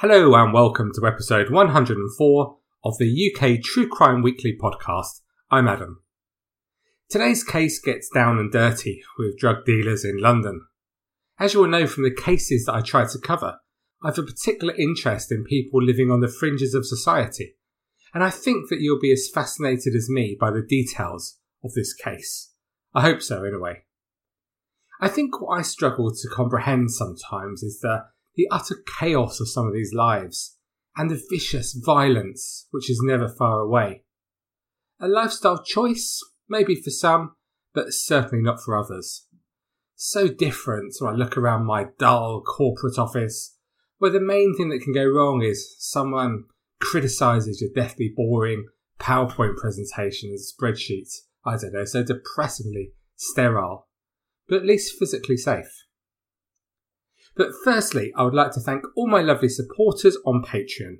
Hello and welcome to episode 104 of the UK True Crime Weekly podcast. I'm Adam. Today's case gets down and dirty with drug dealers in London. As you will know from the cases that I try to cover, I have a particular interest in people living on the fringes of society, and I think that you'll be as fascinated as me by the details of this case. I hope so, anyway. I think what I struggle to comprehend sometimes is the the utter chaos of some of these lives, and the vicious violence which is never far away. A lifestyle choice, maybe for some, but certainly not for others. So different when I look around my dull corporate office, where the main thing that can go wrong is someone criticises your deathly boring PowerPoint presentation and spreadsheet. I don't know, so depressingly sterile, but at least physically safe. But firstly, I would like to thank all my lovely supporters on Patreon,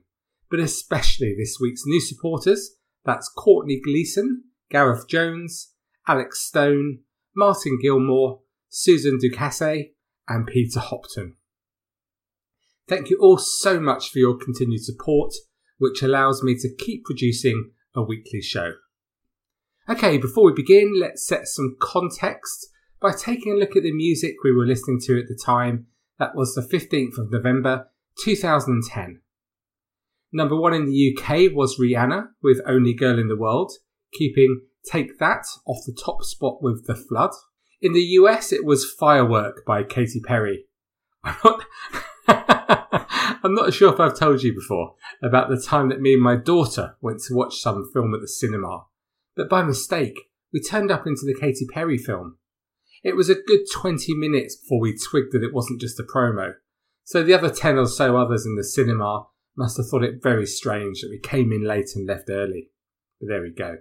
but especially this week's new supporters. That's Courtney Gleason, Gareth Jones, Alex Stone, Martin Gilmore, Susan Ducasse, and Peter Hopton. Thank you all so much for your continued support, which allows me to keep producing a weekly show. Okay, before we begin, let's set some context by taking a look at the music we were listening to at the time that was the 15th of November 2010. Number one in the UK was Rihanna with Only Girl in the World, keeping Take That off the top spot with The Flood. In the US, it was Firework by Katy Perry. I'm not, I'm not sure if I've told you before about the time that me and my daughter went to watch some film at the cinema, but by mistake, we turned up into the Katy Perry film. It was a good 20 minutes before we twigged that it wasn't just a promo. So the other 10 or so others in the cinema must have thought it very strange that we came in late and left early. But there we go.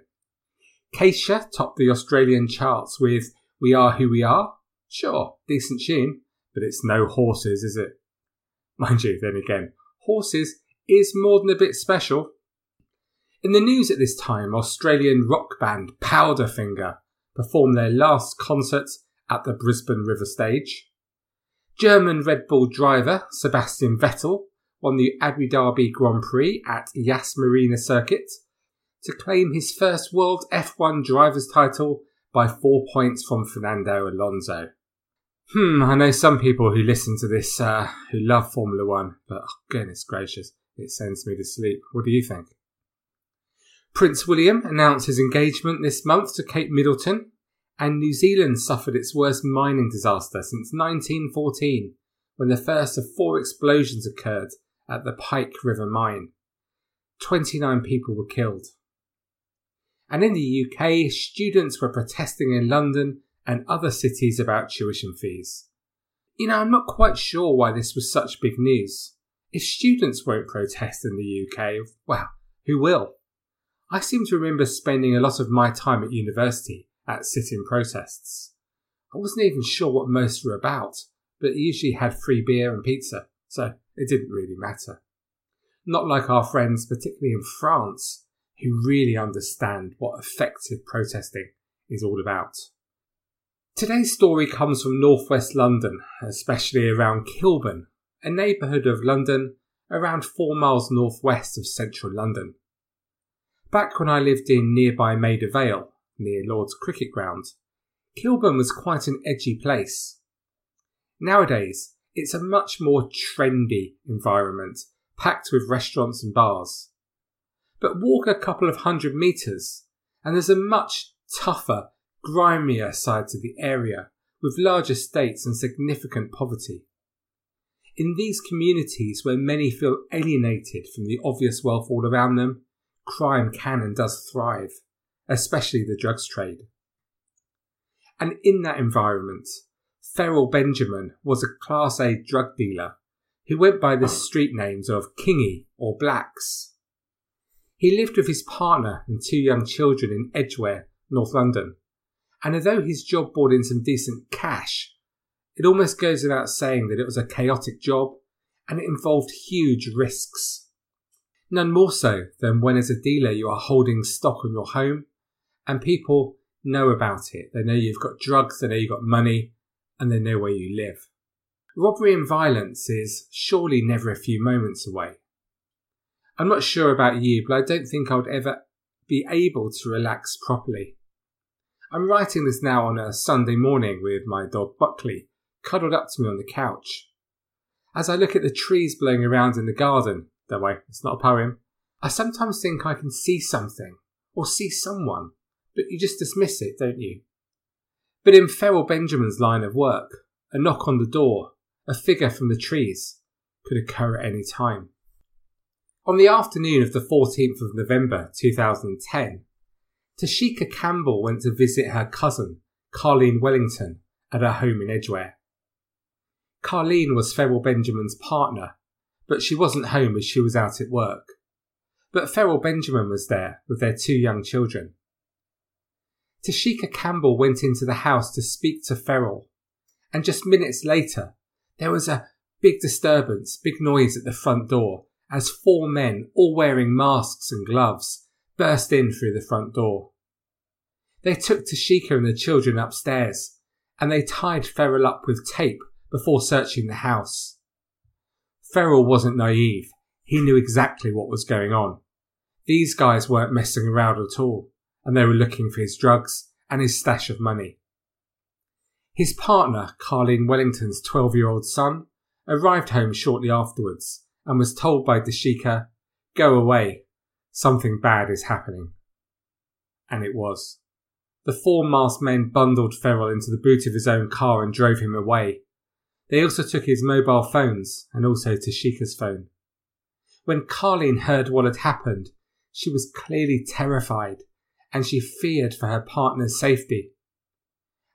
Kesha topped the Australian charts with We Are Who We Are. Sure, decent tune, but it's no horses, is it? Mind you, then again, horses is more than a bit special. In the news at this time, Australian rock band Powderfinger performed their last concert at the Brisbane River Stage. German Red Bull driver Sebastian Vettel won the Abu Dhabi Grand Prix at Yas Marina Circuit to claim his first World F1 driver's title by four points from Fernando Alonso. Hmm, I know some people who listen to this uh, who love Formula One, but oh, goodness gracious, it sends me to sleep. What do you think? Prince William announced his engagement this month to Kate Middleton, and New Zealand suffered its worst mining disaster since 1914, when the first of four explosions occurred at the Pike River mine. 29 people were killed. And in the UK, students were protesting in London and other cities about tuition fees. You know, I'm not quite sure why this was such big news. If students won't protest in the UK, well, who will? I seem to remember spending a lot of my time at university at sit-in protests. I wasn't even sure what most were about, but usually had free beer and pizza, so it didn't really matter. Not like our friends, particularly in France, who really understand what effective protesting is all about. Today's story comes from northwest London, especially around Kilburn, a neighbourhood of London around four miles northwest of central London. Back when I lived in nearby Maida Vale, near Lord's Cricket Ground, Kilburn was quite an edgy place. Nowadays, it's a much more trendy environment, packed with restaurants and bars. But walk a couple of hundred metres, and there's a much tougher, grimier side to the area, with large estates and significant poverty. In these communities where many feel alienated from the obvious wealth all around them, crime can and does thrive especially the drugs trade. And in that environment, Ferrell Benjamin was a Class A drug dealer who went by the street names of Kingy or Blacks. He lived with his partner and two young children in Edgware, North London, and although his job brought in some decent cash, it almost goes without saying that it was a chaotic job and it involved huge risks. None more so than when, as a dealer, you are holding stock on your home and people know about it. They know you've got drugs, they know you've got money, and they know where you live. Robbery and violence is surely never a few moments away. I'm not sure about you, but I don't think I would ever be able to relax properly. I'm writing this now on a Sunday morning with my dog Buckley cuddled up to me on the couch. As I look at the trees blowing around in the garden, that way, it's not a poem, I sometimes think I can see something or see someone, but you just dismiss it, don't you? But in Ferrell Benjamin's line of work, a knock on the door, a figure from the trees, could occur at any time. On the afternoon of the 14th of November 2010, Tashika Campbell went to visit her cousin, Carleen Wellington, at her home in Edgware. Carleen was Ferrell Benjamin's partner, but she wasn't home as she was out at work. But Ferrell Benjamin was there with their two young children. Tashika Campbell went into the house to speak to Ferrell, and just minutes later, there was a big disturbance, big noise at the front door as four men, all wearing masks and gloves, burst in through the front door. They took Tashika and the children upstairs, and they tied Ferrell up with tape before searching the house. Ferrell wasn't naive. He knew exactly what was going on. These guys weren't messing around at all, and they were looking for his drugs and his stash of money. His partner, Carleen Wellington's 12 year old son, arrived home shortly afterwards and was told by Tashika, Go away, something bad is happening. And it was. The four masked men bundled Ferrell into the boot of his own car and drove him away. They also took his mobile phones and also Tashika's phone. When Carleen heard what had happened, she was clearly terrified and she feared for her partner's safety.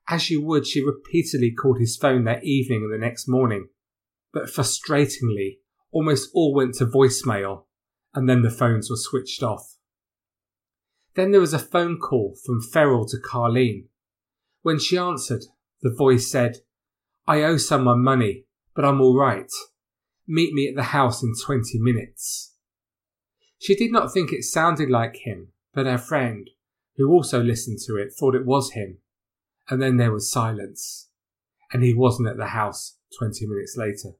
As she would, she repeatedly called his phone that evening and the next morning. But frustratingly, almost all went to voicemail and then the phones were switched off. Then there was a phone call from Ferrell to Carleen. When she answered, the voice said, I owe someone money, but I'm all right. Meet me at the house in 20 minutes. She did not think it sounded like him, but her friend, who also listened to it, thought it was him. And then there was silence, and he wasn't at the house 20 minutes later.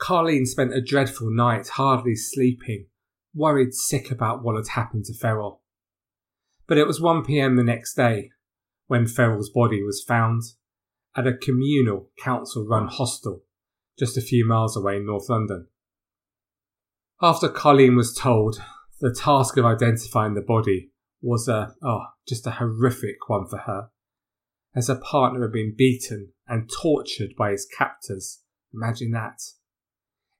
Carleen spent a dreadful night, hardly sleeping, worried sick about what had happened to Ferrell. But it was 1 pm the next day when Ferrell's body was found at a communal council run hostel just a few miles away in North London. After Carleen was told, the task of identifying the body was a, oh, just a horrific one for her, as her partner had been beaten and tortured by his captors. Imagine that.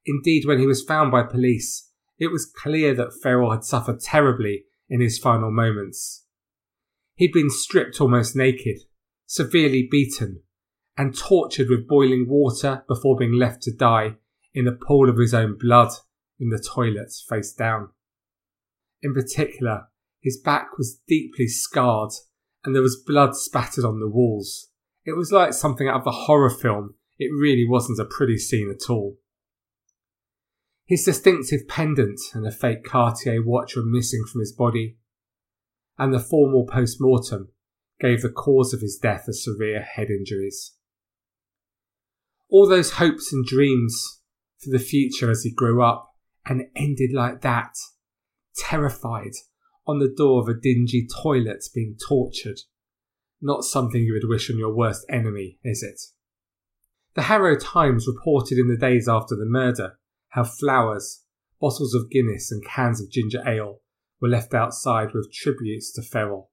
Indeed, when he was found by police, it was clear that Ferrell had suffered terribly in his final moments. He'd been stripped almost naked, severely beaten, and tortured with boiling water before being left to die in a pool of his own blood in the toilet face down. In particular, his back was deeply scarred and there was blood spattered on the walls. It was like something out of a horror film. It really wasn't a pretty scene at all. His distinctive pendant and a fake Cartier watch were missing from his body, and the formal post mortem gave the cause of his death as severe head injuries. All those hopes and dreams for the future as he grew up and ended like that, terrified on the door of a dingy toilet being tortured. Not something you would wish on your worst enemy, is it? The Harrow Times reported in the days after the murder how flowers, bottles of Guinness, and cans of ginger ale were left outside with tributes to Ferrell.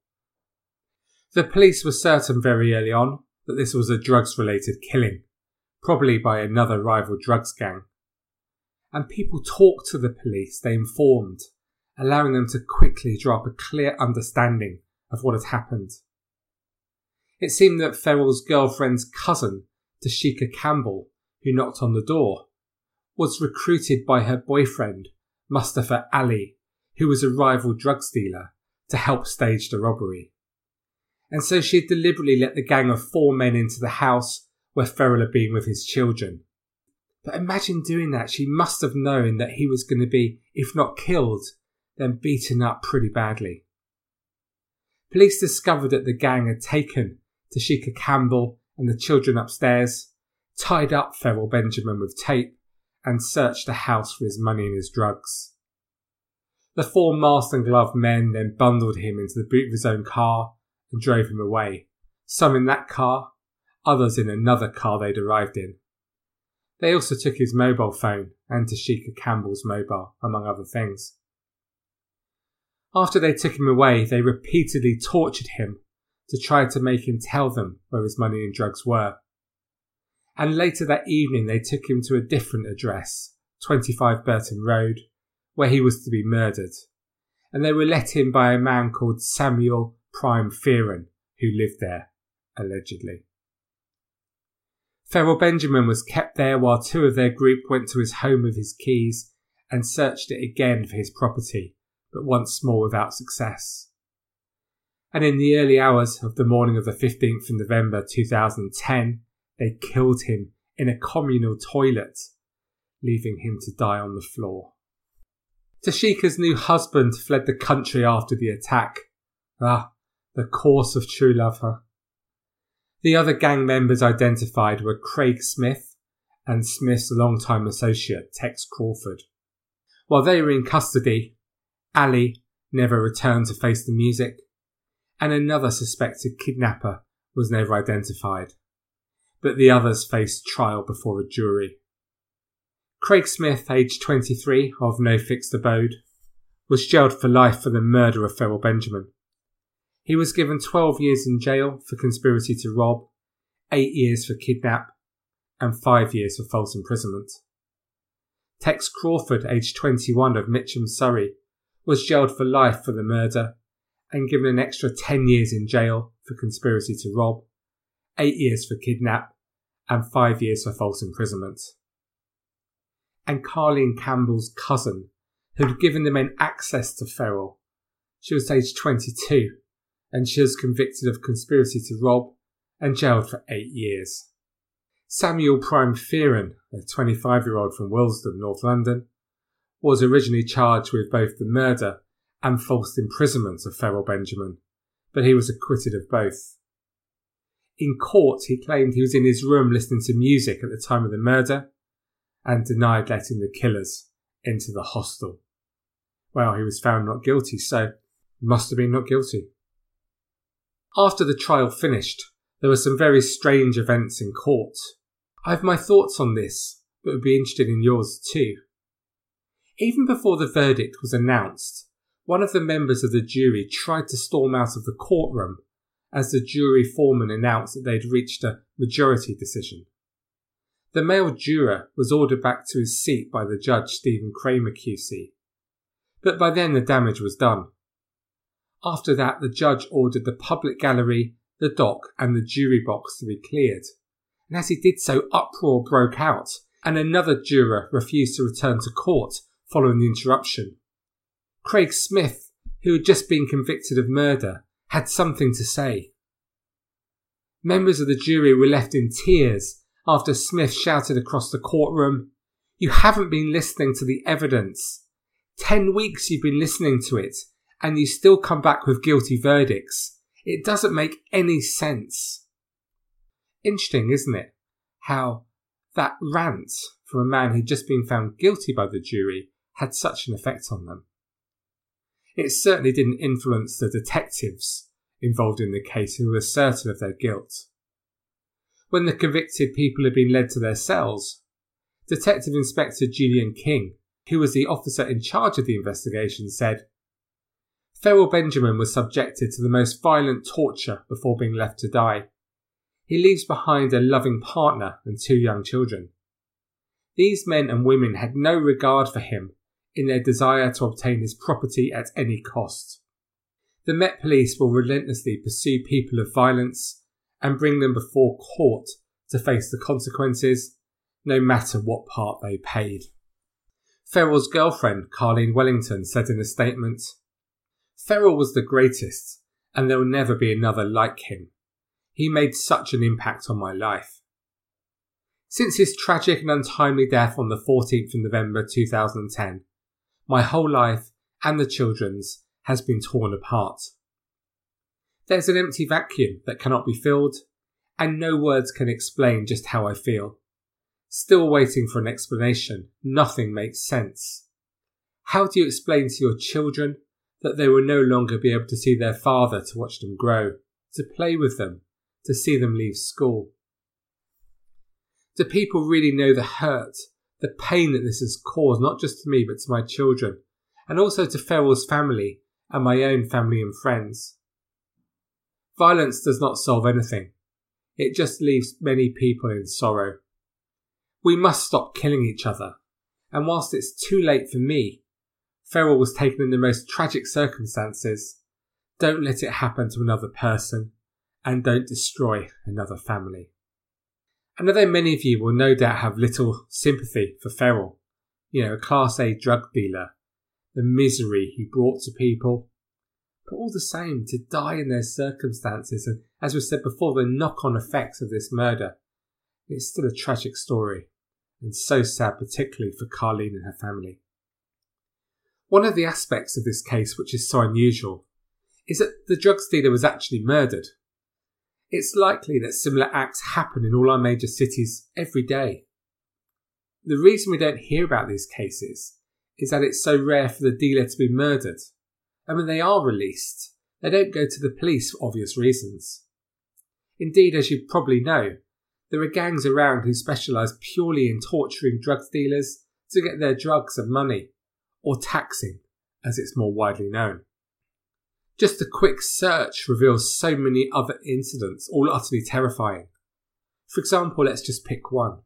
The police were certain very early on that this was a drugs related killing, probably by another rival drugs gang. And people talked to the police, they informed, allowing them to quickly draw up a clear understanding of what had happened. It seemed that Ferrell's girlfriend's cousin, Tashika Campbell, who knocked on the door, was recruited by her boyfriend, Mustafa Ali, who was a rival drug dealer, to help stage the robbery. And so she had deliberately let the gang of four men into the house where Ferrell had been with his children. But imagine doing that. She must have known that he was going to be, if not killed, then beaten up pretty badly. Police discovered that the gang had taken Tashika Campbell and the children upstairs, tied up Ferrell Benjamin with tape, and searched the house for his money and his drugs. The four masked and gloved men then bundled him into the boot of his own car and drove him away, some in that car, others in another car they'd arrived in. They also took his mobile phone and Tashika Campbell's mobile, among other things. After they took him away, they repeatedly tortured him to try to make him tell them where his money and drugs were. And later that evening, they took him to a different address, 25 Burton Road, where he was to be murdered. And they were let in by a man called Samuel Prime Fearon, who lived there, allegedly. Ferrell Benjamin was kept there while two of their group went to his home with his keys and searched it again for his property, but once more without success. And in the early hours of the morning of the 15th of November 2010, they killed him in a communal toilet, leaving him to die on the floor. Tashika's new husband fled the country after the attack. Ah, the course of true love, huh? The other gang members identified were Craig Smith and Smith's longtime associate, Tex Crawford. While they were in custody, Ali never returned to face the music, and another suspected kidnapper was never identified. But the others faced trial before a jury. Craig Smith, aged 23, of no fixed abode, was jailed for life for the murder of Ferrell Benjamin. He was given 12 years in jail for conspiracy to rob, 8 years for kidnap, and 5 years for false imprisonment. Tex Crawford, aged 21 of Mitcham, Surrey, was jailed for life for the murder and given an extra 10 years in jail for conspiracy to rob, 8 years for kidnap, and 5 years for false imprisonment. And Carleen Campbell's cousin, who'd given the men access to Ferrell, she was aged 22 and she was convicted of conspiracy to rob and jailed for eight years. Samuel Prime Fearon, a 25 year old from Willesden, North London, was originally charged with both the murder and false imprisonment of Ferrell Benjamin, but he was acquitted of both. In court, he claimed he was in his room listening to music at the time of the murder and denied letting the killers into the hostel. Well, he was found not guilty, so must have been not guilty. After the trial finished, there were some very strange events in court. I have my thoughts on this, but would be interested in yours too. Even before the verdict was announced, one of the members of the jury tried to storm out of the courtroom as the jury foreman announced that they'd reached a majority decision. The male juror was ordered back to his seat by the judge Stephen Kramer QC. But by then the damage was done. After that, the judge ordered the public gallery, the dock, and the jury box to be cleared. And as he did so, uproar broke out, and another juror refused to return to court following the interruption. Craig Smith, who had just been convicted of murder, had something to say. Members of the jury were left in tears after Smith shouted across the courtroom, You haven't been listening to the evidence. Ten weeks you've been listening to it, and you still come back with guilty verdicts. It doesn't make any sense. Interesting, isn't it? How that rant from a man who'd just been found guilty by the jury had such an effect on them. It certainly didn't influence the detectives involved in the case who were certain of their guilt. When the convicted people had been led to their cells, Detective Inspector Julian King, who was the officer in charge of the investigation, said, Ferrell Benjamin was subjected to the most violent torture before being left to die. He leaves behind a loving partner and two young children. These men and women had no regard for him in their desire to obtain his property at any cost. The Met Police will relentlessly pursue people of violence and bring them before court to face the consequences, no matter what part they paid. Ferrell's girlfriend, Carleen Wellington, said in a statement, Ferrell was the greatest, and there will never be another like him. He made such an impact on my life. Since his tragic and untimely death on the 14th of November 2010, my whole life and the children's has been torn apart. There's an empty vacuum that cannot be filled, and no words can explain just how I feel. Still waiting for an explanation. Nothing makes sense. How do you explain to your children that they will no longer be able to see their father to watch them grow, to play with them, to see them leave school? Do people really know the hurt, the pain that this has caused, not just to me, but to my children, and also to Ferrell's family and my own family and friends? Violence does not solve anything. It just leaves many people in sorrow. We must stop killing each other. And whilst it's too late for me, Ferrell was taken in the most tragic circumstances. Don't let it happen to another person and don't destroy another family. And although many of you will no doubt have little sympathy for Ferrell, you know, a Class A drug dealer, the misery he brought to people, but all the same, to die in those circumstances, and as we said before, the knock on effects of this murder, it's still a tragic story, and so sad, particularly for Carleen and her family. One of the aspects of this case which is so unusual is that the drugs dealer was actually murdered. It's likely that similar acts happen in all our major cities every day. The reason we don't hear about these cases is that it's so rare for the dealer to be murdered and when they are released, they don't go to the police for obvious reasons. Indeed, as you probably know, there are gangs around who specialise purely in torturing drug dealers to get their drugs and money, or taxing, as it's more widely known. Just a quick search reveals so many other incidents, all utterly terrifying. For example, let's just pick one.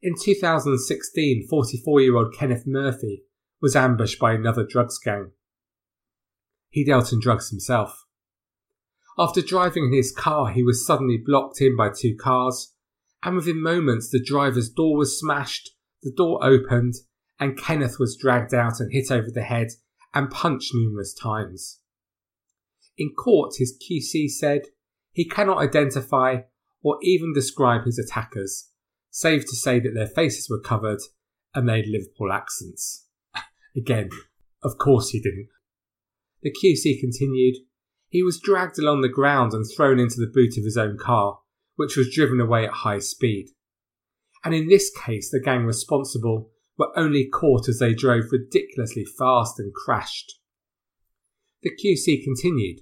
In 2016, 44 year old Kenneth Murphy was ambushed by another drugs gang. He dealt in drugs himself. After driving in his car, he was suddenly blocked in by two cars, and within moments the driver's door was smashed, the door opened, and Kenneth was dragged out and hit over the head and punched numerous times. In court, his QC said he cannot identify or even describe his attackers, save to say that their faces were covered and they had Liverpool accents. Again, of course he didn't. The QC continued. He was dragged along the ground and thrown into the boot of his own car, which was driven away at high speed. And in this case, the gang responsible were only caught as they drove ridiculously fast and crashed. The QC continued.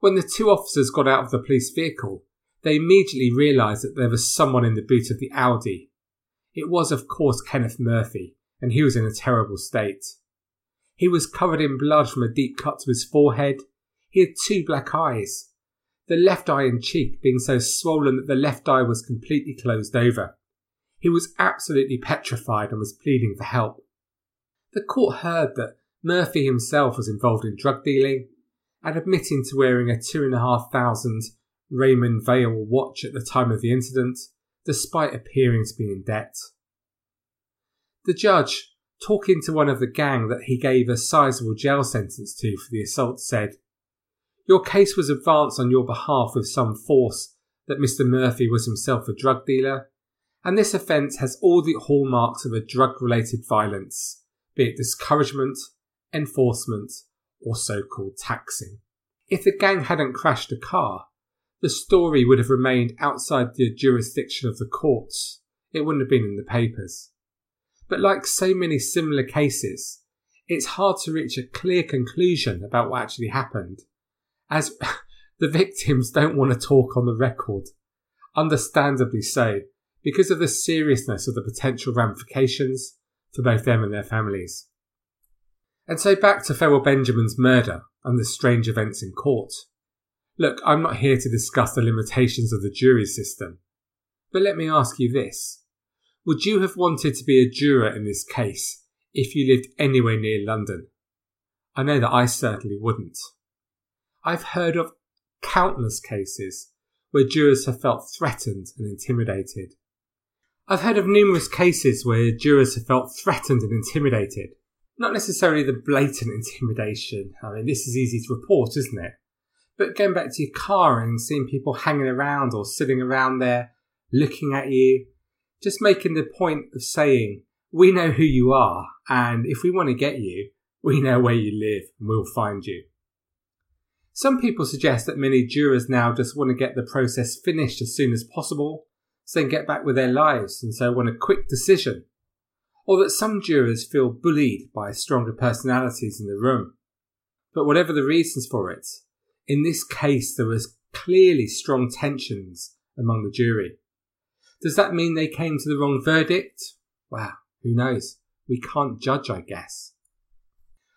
When the two officers got out of the police vehicle, they immediately realised that there was someone in the boot of the Audi. It was, of course, Kenneth Murphy, and he was in a terrible state. He was covered in blood from a deep cut to his forehead. He had two black eyes, the left eye and cheek being so swollen that the left eye was completely closed over. He was absolutely petrified and was pleading for help. The court heard that Murphy himself was involved in drug dealing and admitting to wearing a two and a half thousand Raymond Weil watch at the time of the incident, despite appearing to be in debt. The judge talking to one of the gang that he gave a sizable jail sentence to for the assault, said, Your case was advanced on your behalf with some force that Mr. Murphy was himself a drug dealer, and this offence has all the hallmarks of a drug related violence, be it discouragement, enforcement, or so called taxing. If the gang hadn't crashed a car, the story would have remained outside the jurisdiction of the courts. It wouldn't have been in the papers. But like so many similar cases, it's hard to reach a clear conclusion about what actually happened, as the victims don't want to talk on the record. Understandably so, because of the seriousness of the potential ramifications for both them and their families. And so back to Ferrell Benjamin's murder and the strange events in court. Look, I'm not here to discuss the limitations of the jury system, but let me ask you this. Would you have wanted to be a juror in this case if you lived anywhere near London? I know that I certainly wouldn't. I've heard of countless cases where jurors have felt threatened and intimidated. I've heard of numerous cases where jurors have felt threatened and intimidated. Not necessarily the blatant intimidation. I mean, this is easy to report, isn't it? But going back to your car and seeing people hanging around or sitting around there looking at you, just making the point of saying, we know who you are, and if we want to get you, we know where you live and we'll find you. Some people suggest that many jurors now just want to get the process finished as soon as possible, so they can get back with their lives and so want a quick decision. Or that some jurors feel bullied by stronger personalities in the room. But whatever the reasons for it, in this case there was clearly strong tensions among the jury. Does that mean they came to the wrong verdict? Well, who knows? We can't judge, I guess.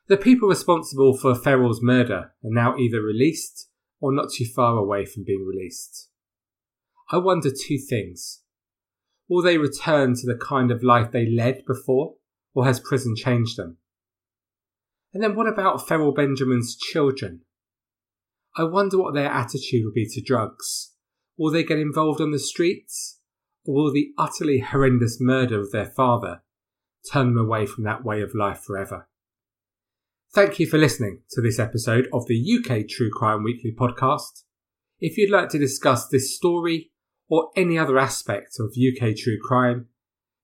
The people responsible for Ferrell's murder are now either released or not too far away from being released. I wonder two things. Will they return to the kind of life they led before, or has prison changed them? And then what about Ferrell Benjamin's children? I wonder what their attitude will be to drugs. Will they get involved on the streets? Or will the utterly horrendous murder of their father turn them away from that way of life forever? Thank you for listening to this episode of the UK True Crime Weekly podcast. If you'd like to discuss this story or any other aspect of UK true crime,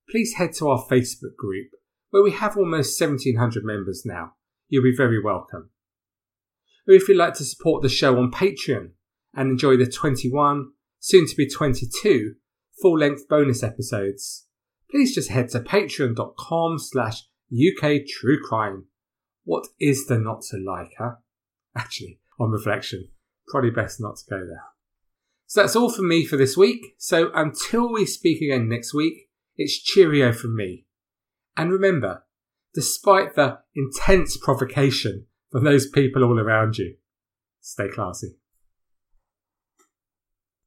please head to our Facebook group where we have almost 1700 members now. You'll be very welcome. Or if you'd like to support the show on Patreon and enjoy the 21, soon to be 22, full length bonus episodes, please just head to patreon.com slash UK True Crime what is there not to like, huh? Actually, on reflection, probably best not to go there. So that's all from me for this week. So until we speak again next week, it's cheerio from me. And remember, despite the intense provocation from those people all around you, stay classy.